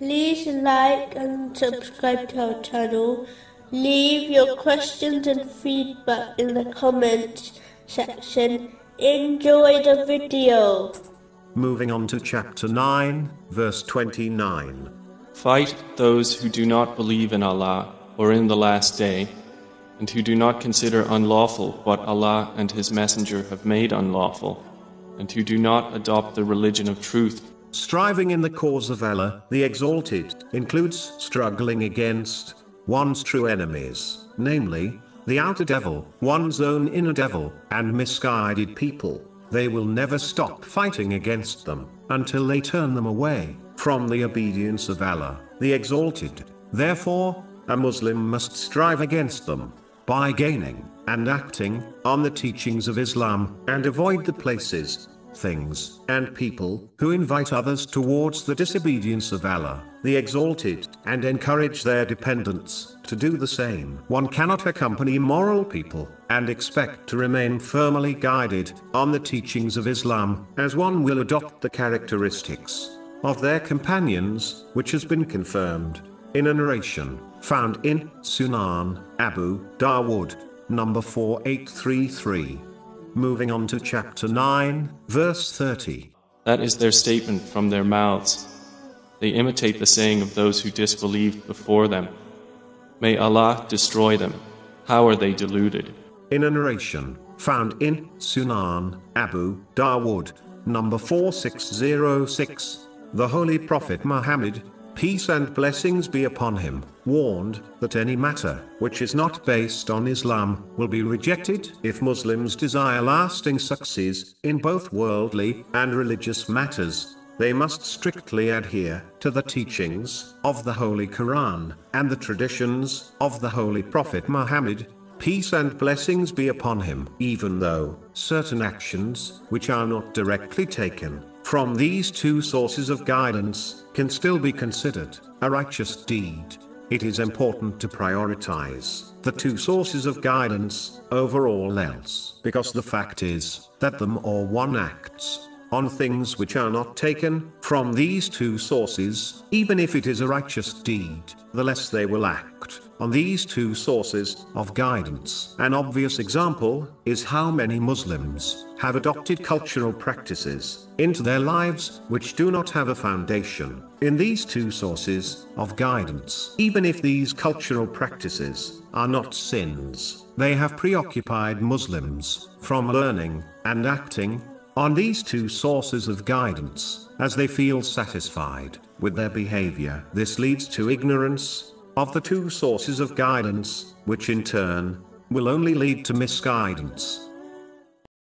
like and subscribe to our channel. Leave your questions and feedback in the comments section. Enjoy the video. Moving on to chapter 9, verse 29. Fight those who do not believe in Allah or in the last day, and who do not consider unlawful what Allah and His Messenger have made unlawful, and who do not adopt the religion of truth. Striving in the cause of Allah, the Exalted, includes struggling against one's true enemies, namely, the outer devil, one's own inner devil, and misguided people. They will never stop fighting against them until they turn them away from the obedience of Allah, the Exalted. Therefore, a Muslim must strive against them by gaining and acting on the teachings of Islam and avoid the places, things, and people who invite others towards the disobedience of Allah, the Exalted, and encourage their dependents to do the same. One cannot accompany moral people and expect to remain firmly guided on the teachings of Islam as one will adopt the characteristics of their companions, which has been confirmed in a narration found in Sunan Abu Dawood, number 4833. Moving on to chapter 9, verse 30. That is their statement from their mouths. They imitate the saying of those who disbelieved before them. May Allah destroy them. How are they deluded? In a narration found in Sunan Abu Dawood, number 4606, the Holy Prophet Muhammad, peace and blessings be upon him, warned that any matter which is not based on Islam will be rejected if Muslims desire lasting success in both worldly and religious matters. They must strictly adhere to the teachings of the Holy Quran and the traditions of the Holy Prophet Muhammad, peace and blessings be upon him, even though certain actions, which are not directly taken from these two sources of guidance, can still be considered a righteous deed. It is important to prioritize the two sources of guidance over all else, because the fact is that them or one acts on things which are not taken from these two sources, even if it is a righteous deed, the less they will act on these two sources of guidance. An obvious example is how many Muslims have adopted cultural practices into their lives which do not have a foundation in these two sources of guidance. Even if these cultural practices are not sins, they have preoccupied Muslims from learning and acting on these two sources of guidance, as they feel satisfied with their behavior. This leads to ignorance of the two sources of guidance, which in turn will only lead to misguidance.